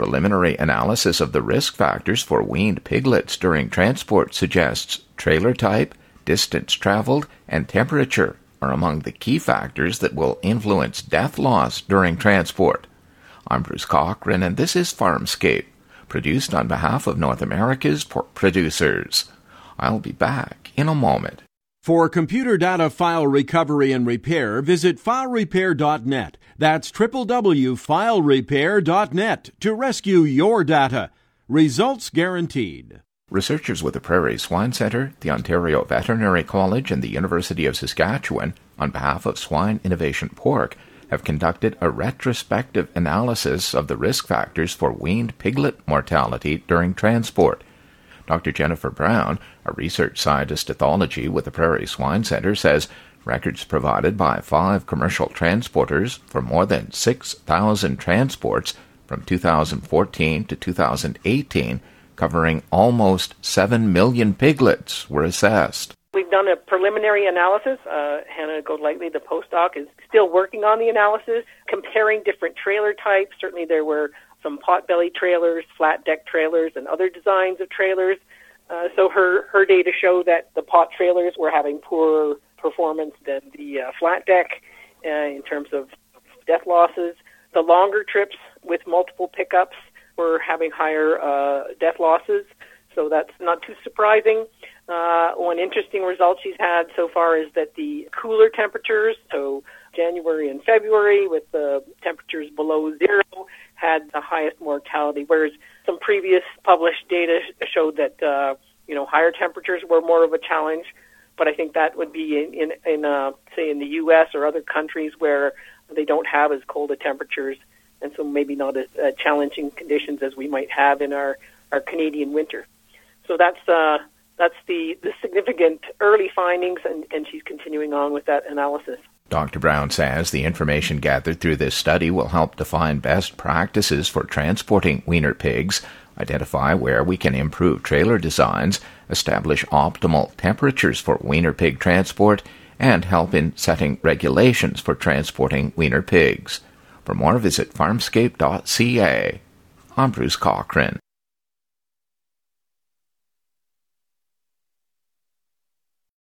Preliminary analysis of the risk factors for weaned piglets during transport suggests trailer type, distance traveled, and temperature are among the key factors that will influence death loss during transport. I'm Bruce Cochran, and this is Farmscape, produced on behalf of North America's pork producers. I'll be back in a moment. For computer data file recovery and repair, visit filerepair.net. That's www.filerepair.net to rescue your data. Results guaranteed. Researchers with the Prairie Swine Centre, the Ontario Veterinary College, and the University of Saskatchewan, on behalf of Swine Innovation Pork, have conducted a retrospective analysis of the risk factors for weaned piglet mortality during transport. Dr. Jennifer Brown, a research scientist ethology with the Prairie Swine Center, says records provided by five commercial transporters for more than 6,000 transports from 2014 to 2018, covering almost 7 million piglets, were assessed. We've done a preliminary analysis. Uh, Hannah Golightly, the postdoc, is still working on the analysis, comparing different trailer types. Certainly, there were some potbelly trailers, flat deck trailers, and other designs of trailers. Uh, so her her data show that the pot trailers were having poorer performance than the uh, flat deck uh, in terms of death losses. The longer trips with multiple pickups were having higher uh, death losses. So that's not too surprising. Uh, one interesting result she's had so far is that the cooler temperatures, so January and February with the temperatures below zero, had the highest mortality, whereas some previous published data showed that uh, you know higher temperatures were more of a challenge. But I think that would be in, in, in uh, say in the U.S. or other countries where they don't have as cold a temperatures, and so maybe not as uh, challenging conditions as we might have in our, our Canadian winter. So that's uh, that's the, the significant early findings, and, and she's continuing on with that analysis. Dr. Brown says the information gathered through this study will help define best practices for transporting weaner pigs, identify where we can improve trailer designs, establish optimal temperatures for weaner pig transport, and help in setting regulations for transporting weaner pigs. For more, visit farmscape.ca. I'm Bruce Cochran.